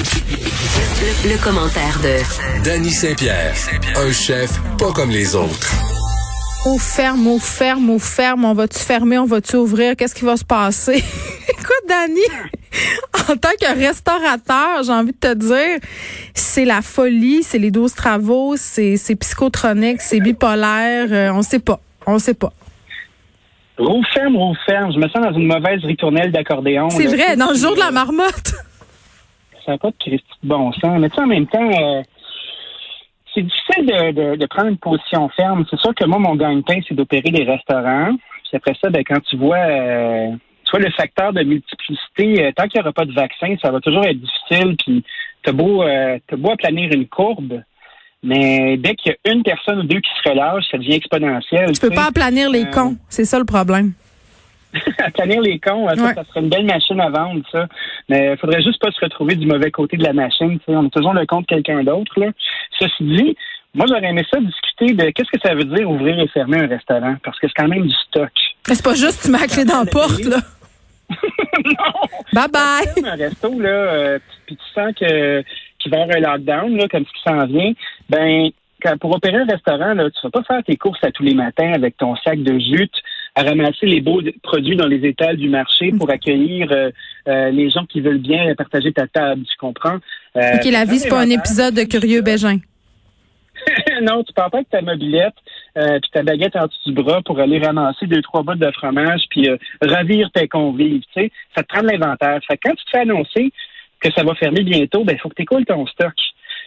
Le, le commentaire de Danny Saint-Pierre, un chef pas comme les autres. On ferme, on ferme, on ferme, on va-tu fermer, on va-tu ouvrir, qu'est-ce qui va se passer? Écoute, Dani, en tant que restaurateur, j'ai envie de te dire, c'est la folie, c'est les 12 travaux, c'est psychotronique, c'est bipolaire, euh, on sait pas, on sait pas. Roue ferme, roue ferme. Je me sens dans une mauvaise ritournelle d'accordéon. C'est vrai, dans le jour de la marmotte. Ça n'a pas de Christ bon sens. Mais tu sais, en même temps, euh, c'est difficile de, de, prendre une position ferme. C'est sûr que moi, mon gagne-pain, c'est d'opérer des restaurants. Puis après ça, ben, quand tu vois, euh, tu vois le facteur de multiplicité, euh, tant qu'il n'y aura pas de vaccin, ça va toujours être difficile. Puis t'as beau, euh, t'as beau aplanir une courbe, mais dès qu'il y a une personne ou deux qui se relâchent, ça devient exponentiel. Tu peux pas aplanir les cons, c'est ça le problème. aplanir les cons, ça, ça, serait une belle machine à vendre, ça. Mais il faudrait juste pas se retrouver du mauvais côté de la machine. On est toujours le compte de quelqu'un d'autre. Ceci dit, moi j'aurais aimé ça discuter de qu'est-ce que ça veut dire ouvrir et fermer un restaurant, parce que c'est quand même du stock. C'est pas juste tu mets la clé dans la porte, là. non! Bye bye! un resto, là, euh, puis tu sens que qu'il va y avoir un lockdown, là, comme ce qui s'en vient, ben pour opérer un restaurant, là, tu vas pas faire tes courses à tous les matins avec ton sac de jute à ramasser les beaux produits dans les étals du marché pour accueillir euh, euh, les gens qui veulent bien partager ta table, tu comprends? Euh, OK, la vie, c'est pas un épisode de Curieux Bégin. non, tu pars pas avec ta mobilette euh, puis ta baguette en dessous du bras pour aller ramasser deux, trois bouts de fromage puis ravir tes convives, tu sais. Ça te prend de l'inventaire. Fait quand tu te fais annoncer que ça va fermer bientôt, ben il faut que tu écoules ton stock.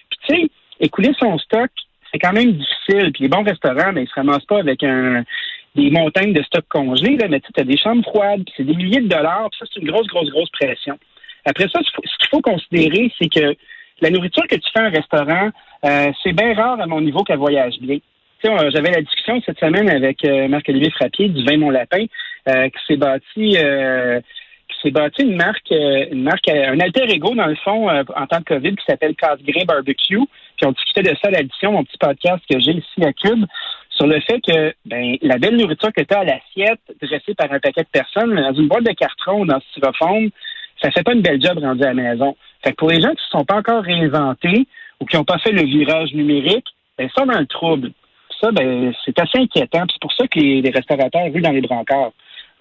Puis tu sais, écouler son stock, c'est quand même difficile. Puis les bons restaurants, ben, ils se ramassent pas avec un des montagnes de stock congelé, là, mais tu as des chambres froides, c'est des milliers de dollars, puis ça, c'est une grosse, grosse, grosse pression. Après ça, ce qu'il faut considérer, c'est que la nourriture que tu fais en restaurant, euh, c'est bien rare à mon niveau qu'elle voyage bien. J'avais la discussion cette semaine avec euh, Marc-Olivier Frappier du Vin Mon Lapin, euh, qui s'est bâti qui s'est bâti une marque, une marque, un alter ego dans le fond en temps de COVID qui s'appelle Casse-Grain Barbecue. Puis on discutait de ça à l'addition, mon petit podcast que j'ai ici à Cube sur le fait que ben, la belle nourriture que tu as à l'assiette, dressée par un paquet de personnes, dans une boîte de carton ou dans ce styrofoam, ça fait pas une belle job rendue à la maison. Fait que pour les gens qui ne sont pas encore réinventés ou qui n'ont pas fait le virage numérique, ben, ça, dans le trouble. Ça, ben, c'est assez inquiétant. C'est pour ça que les, les restaurateurs ruent dans les brancards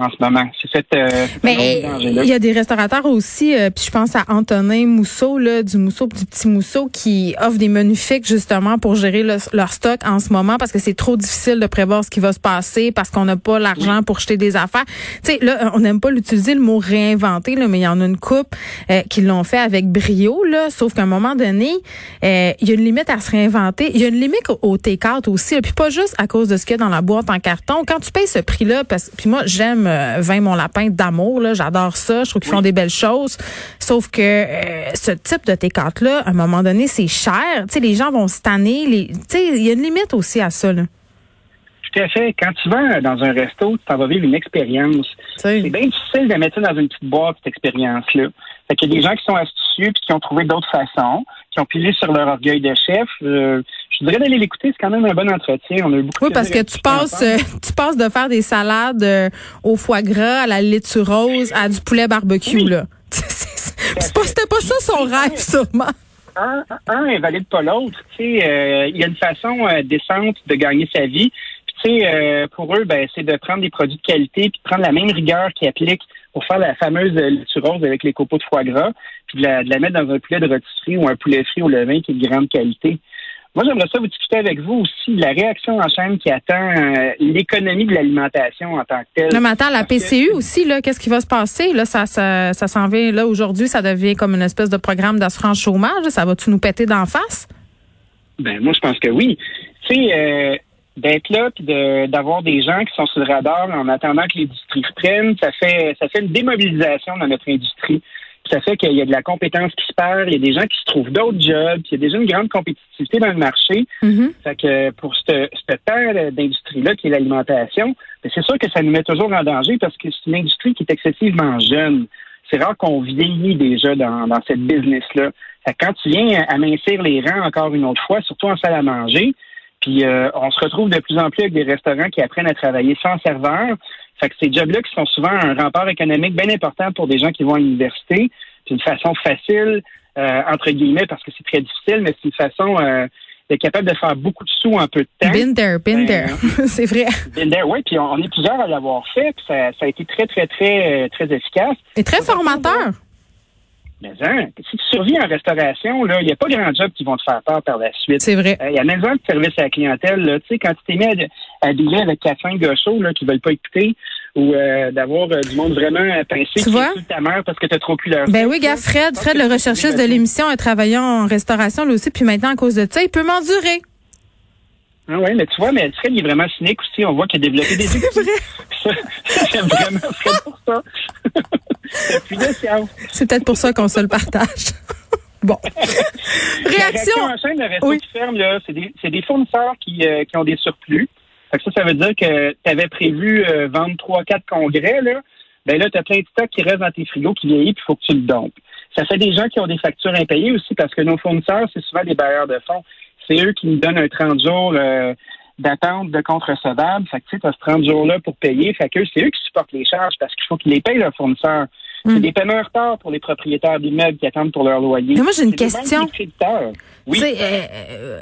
en ce moment. C'est cette, euh, Mais il y a des restaurateurs aussi, euh, puis je pense à Antonin Mousseau, là, du Mousseau, du petit Mousseau, qui offre des menus fixes justement pour gérer leur stock en ce moment parce que c'est trop difficile de prévoir ce qui va se passer parce qu'on n'a pas l'argent pour jeter des affaires. Tu sais, là, on n'aime pas l'utiliser le mot réinventer, là, mais il y en a une coupe euh, qui l'ont fait avec brio, là. Sauf qu'à un moment donné, euh, il y a une limite à se réinventer. Il y a une limite au, take-out aussi, puis pas juste à cause de ce qu'il y a dans la boîte en carton. Quand tu payes ce prix-là, parce puis moi j'aime euh, vin mon lapin d'amour. Là, j'adore ça. Je trouve qu'ils font des belles choses. Sauf que euh, ce type de t là, à un moment donné, c'est cher. Tu sais, les gens vont se tanner. Les, tu sais, il y a une limite aussi à ça. Là. Tout à fait. Quand tu vas dans un resto, tu vas vivre une expérience. C'est bien difficile de mettre ça dans une petite boîte, cette expérience-là. Fait qu'il y a des gens qui sont astucieux et qui ont trouvé d'autres façons, qui ont pilé sur leur orgueil de chef. Euh, je voudrais d'aller l'écouter, c'est quand même un bon entretien. On a eu beaucoup Oui, parce que tu passes, euh, tu passes de faire des salades euh, au foie gras, à la laitue rose, à du poulet barbecue, là. C'était pas ça son rêve, sûrement. Un, un invalide pas l'autre. Il y a une façon décente de gagner sa vie. Puis tu sais, pour eux, ben, c'est de prendre des produits de qualité, puis de prendre la même rigueur qui applique pour faire la fameuse laitue rose avec les copeaux de foie gras, puis de la, de la mettre dans un poulet de rôtisserie ou un poulet frit au levain qui est de grande qualité. Moi, j'aimerais ça vous discuter avec vous aussi de la réaction en chaîne qui attend euh, l'économie de l'alimentation en tant que telle. Non, mais attends, la PCU aussi, là, qu'est-ce qui va se passer? Là, ça, ça, ça s'en vient, là, aujourd'hui, ça devient comme une espèce de programme d'assurance chômage. Ça va-tu nous péter d'en face? Ben, moi, je pense que oui. Tu sais, euh, d'être là puis d'avoir des gens qui sont sur le radar en attendant que l'industrie reprenne, ça fait ça fait une démobilisation dans notre industrie ça fait qu'il y a de la compétence qui se perd, il y a des gens qui se trouvent d'autres jobs, il y a déjà une grande compétitivité dans le marché. Mm-hmm. Fait que pour cette, cette terre d'industrie-là qui est l'alimentation, ben, c'est sûr que ça nous met toujours en danger parce que c'est une industrie qui est excessivement jeune. C'est rare qu'on vieillit déjà dans, dans cette business-là. quand tu viens amincir les rangs encore une autre fois, surtout en salle à manger, puis euh, on se retrouve de plus en plus avec des restaurants qui apprennent à travailler sans serveur. Fait que ces jobs-là qui sont souvent un rempart économique bien important pour des gens qui vont à l'université. C'est une façon facile entre guillemets, parce que c'est très difficile, mais c'est une façon d'être capable de faire beaucoup de sous en peu de temps. There, been there. c'est vrai. There, oui. Puis on, est plusieurs à l'avoir fait. Puis ça, ça, a été très, très, très, très efficace. Et très formateur. Mais hein, si tu survis en restauration, il n'y a pas grand job qui vont te faire peur par la suite. C'est vrai. Il y a même de service à la clientèle. Tu sais, quand tu t'es mis à, à dealer avec 4-5 gauchos là, qui veulent pas écouter ou euh, d'avoir euh, du monde vraiment pincé tu vois? ta mère parce que tu as trop pu leur Ben oui, gars, Fred, Fred, le recherchiste de l'émission, a travaillé en restauration lui aussi, puis maintenant, à cause de ça, il peut m'endurer. Ah oui, mais tu vois, mais Fred, il est vraiment cynique aussi. On voit qu'il a développé des C'est vrai. Ça, j'aime vraiment Fred pour ça. C'est peut-être pour ça qu'on se le partage. bon. réaction. La réaction en chaîne, le resto oui. qui ferme, là, c'est des, c'est des fournisseurs qui, euh, qui ont des surplus. Fait que ça, ça veut dire que tu avais prévu euh, vendre trois, quatre congrès, là. Ben là, tu as plein de stocks qui restent dans tes frigos qui vieillit, puis il faut que tu le dompes. Ça fait des gens qui ont des factures impayées aussi parce que nos fournisseurs, c'est souvent des bailleurs de fonds. C'est eux qui nous donnent un 30 jours euh, d'attente de compte recevable. Fait que tu sais, as ce 30 jours-là pour payer. Fait que c'est eux qui supportent les charges parce qu'il faut qu'ils les payent leurs fournisseurs. C'est des paiements en retard pour les propriétaires d'immeubles qui attendent pour leur loyer. Mais moi, j'ai une question. Oui. Euh, euh,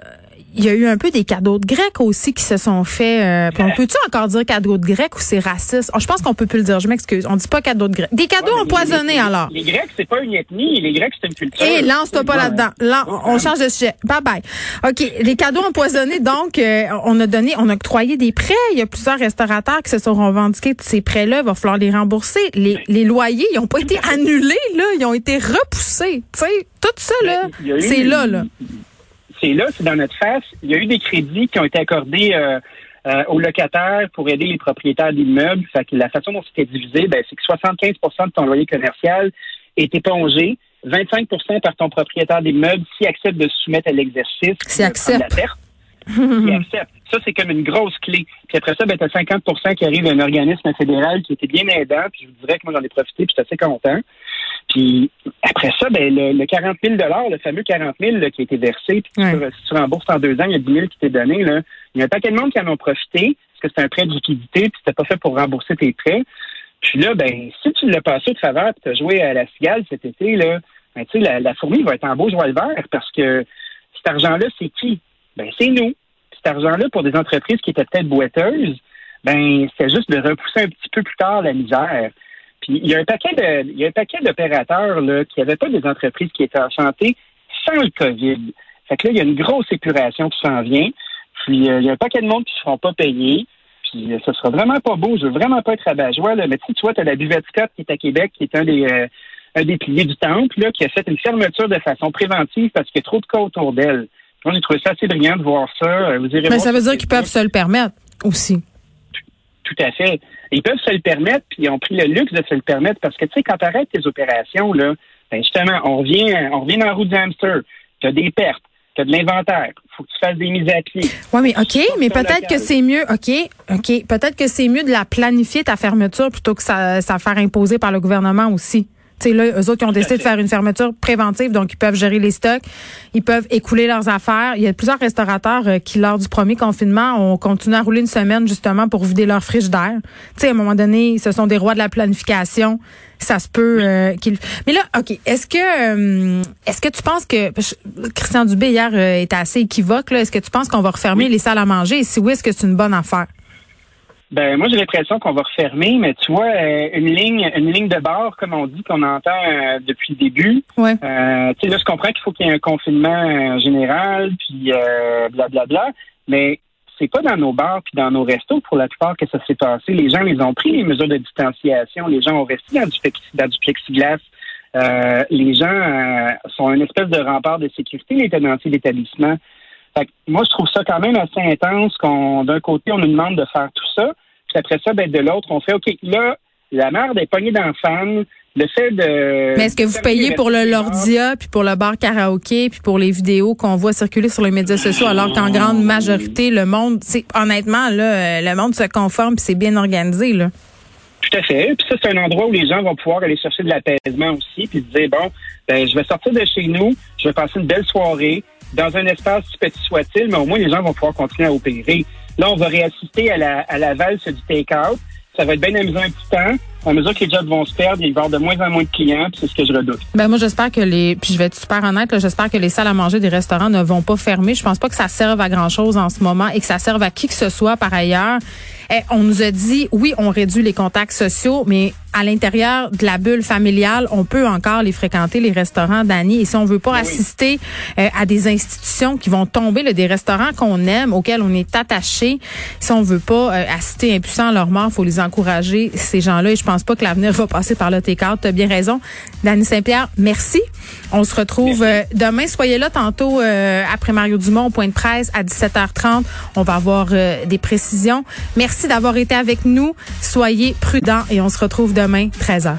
il y a eu un peu des cadeaux de Grecs aussi qui se sont faits. Euh, on peut-tu encore dire cadeaux de Grecs ou c'est raciste? Oh, je pense qu'on peut plus le dire. Je m'excuse. On dit pas cadeaux de Grecs. Des cadeaux Ouais, empoisonnés les- alors. Les Grecs, c'est pas une ethnie. Les Grecs, c'est une culture. Hé, lance-toi pas là-dedans. Là, on change de sujet. Bye bye. OK. Les cadeaux empoisonnés, donc, euh, on a donné, on a octroyé des prêts. Il y a plusieurs restaurateurs qui se sont revendiqués de ces prêts-là. Il va falloir les rembourser. Les, les loyers, ils ont pas été annulés, là. Ils ont été repoussés. Tu sais, tout ça, là, Ben, eu- c'est là, là. C'est là, c'est dans notre face. Il y a eu des crédits qui ont été accordés euh, euh, aux locataires pour aider les propriétaires d'immeubles. Fait que la façon dont c'était divisé, ben, c'est que 75% de ton loyer commercial est épongé, 25% par ton propriétaire d'immeuble s'il accepte de se soumettre à l'exercice. S'il accepte. La perte. Ça, c'est comme une grosse clé. Puis après ça, ben, tu as 50% qui arrive d'un organisme fédéral qui était bien aidant. Puis je vous dirais que moi, j'en ai profité, puis j'étais assez content. Puis après ça, ben, le, le 40 000 le fameux 40 000 là, qui a été versé, puis Ouais. si tu rembourses en deux ans, il y a 10 000 qui t'est donné. Là. Il y a un paquet de monde qui en ont profité, parce que c'est un prêt de liquidité, puis c'était pas fait pour rembourser tes prêts. Puis là, ben, si tu l'as passé de faveur, puis tu as joué à la cigale cet été, là, ben, tu sais, la, la fourmi va être en beau joie le vert, parce que cet argent-là, c'est qui? Ben, c'est nous. Cet argent-là, pour des entreprises qui étaient peut-être boiteuses, ben, c'était juste de repousser un petit peu plus tard la misère. Puis il y a un paquet de, il y a un paquet d'opérateurs là qui n'avaient pas des entreprises qui étaient enchantées sans le COVID. Fait que là, il y a une grosse épuration qui s'en vient. Puis euh, il y a un paquet de monde qui ne se feront pas payer. Puis euh, ça sera vraiment pas beau. Je veux vraiment pas être rabat-joie. Là. Mais tu vois, tu as la buvette Scott qui est à Québec, qui est un des euh, un des piliers du temple, là, qui a fait une fermeture de façon préventive parce qu'il y a trop de cas autour d'elle. Moi, j'ai trouvé ça assez brillant de voir ça. Euh, Vous irez Mais ça veut dire qu'ils peuvent se le permettre aussi. Tout à fait. Ils peuvent se le permettre, puis ils ont pris le luxe de se le permettre parce que, tu sais, quand tu arrêtes tes opérations, là, ben justement, on revient, on revient dans la roue du hamster. Tu as des pertes, tu as de l'inventaire. faut que tu fasses des mises à pied. Oui, mais OK, mais peut-être que c'est mieux, OK, OK, peut-être que c'est mieux de la planifier, ta fermeture, plutôt que ça, ça faire imposer par le gouvernement aussi. Tu sais, là, eux autres, ils ont décidé de faire une fermeture préventive, donc ils peuvent gérer les stocks, ils peuvent écouler leurs affaires. Il y a plusieurs restaurateurs euh, qui, lors du premier confinement, ont continué à rouler une semaine justement pour vider leur frigidaire. Tu sais, à un moment donné, ce sont des rois de la planification. Ça se peut euh, qu'ils... Mais là, OK, est-ce que euh, est-ce que tu penses que Christian Dubé, hier, euh, était assez équivoque. là. Est-ce que tu penses qu'on va refermer les salles à manger? Et si oui, est-ce que c'est une bonne affaire? Ben moi j'ai l'impression qu'on va refermer, mais tu vois euh, une ligne, une ligne de bord comme on dit qu'on entend euh, depuis le début. Ouais. Euh, tu sais là je comprends qu'il faut qu'il y ait un confinement euh, général, puis blablabla, mais c'est pas dans nos bars puis dans nos restos pour la plupart que ça s'est passé. Les gens les ont pris les mesures de distanciation, les gens ont resté dans du, dans du plexiglas. Les gens sont une espèce de rempart de sécurité, les tenanciers d'établissement. Fait que moi, je trouve ça quand même assez intense qu'on, d'un côté, on nous demande de faire puis après ça, ben, de l'autre, on fait, OK, là, la merde est pognée dans le fan, le fait de... Mais est-ce que vous payez pour le Lordia, puis pour le bar karaoké, puis pour les vidéos qu'on voit circuler sur les médias sociaux, alors qu'en grande majorité, le monde, c'est honnêtement, là, euh, le monde se conforme, puis c'est bien organisé, là. Tout à fait. Puis ça, c'est un endroit où les gens vont pouvoir aller chercher de l'apaisement aussi, puis se dire, bon, ben, je vais sortir de chez nous, je vais passer une belle soirée dans un espace si petit soit-il, mais au moins, les gens vont pouvoir continuer à opérer. Là, on va réassister à la, à la valse du take-out. Ça va être bien amusant un petit temps. À mesure que les jobs vont se perdre, il va y avoir de moins en moins de clients, c'est ce que je redoute. Ben moi j'espère que les puis je vais être super honnête, j'espère que les salles à manger des restaurants ne vont pas fermer. Je pense pas que ça serve à grand chose en ce moment et que ça serve à qui que ce soit par ailleurs. Eh, on nous a dit oui, on réduit les contacts sociaux, mais à l'intérieur de la bulle familiale, on peut encore les fréquenter, les restaurants d'Annie. Et si on veut pas assister euh, à des institutions qui vont tomber, là, des restaurants qu'on aime, auxquels on est attaché, si on veut pas euh, assister impuissant à leur mort, faut les encourager, ces gens-là. Et je pense pas que l'avenir va passer par le take-out. Tu as bien raison. Dani Saint-Pierre, merci. On se retrouve euh, demain. Soyez là tantôt après Mario Dumont au point de presse à 17h30. On va avoir des précisions. Merci d'avoir été avec nous. Soyez prudents et on se retrouve demain, 13h.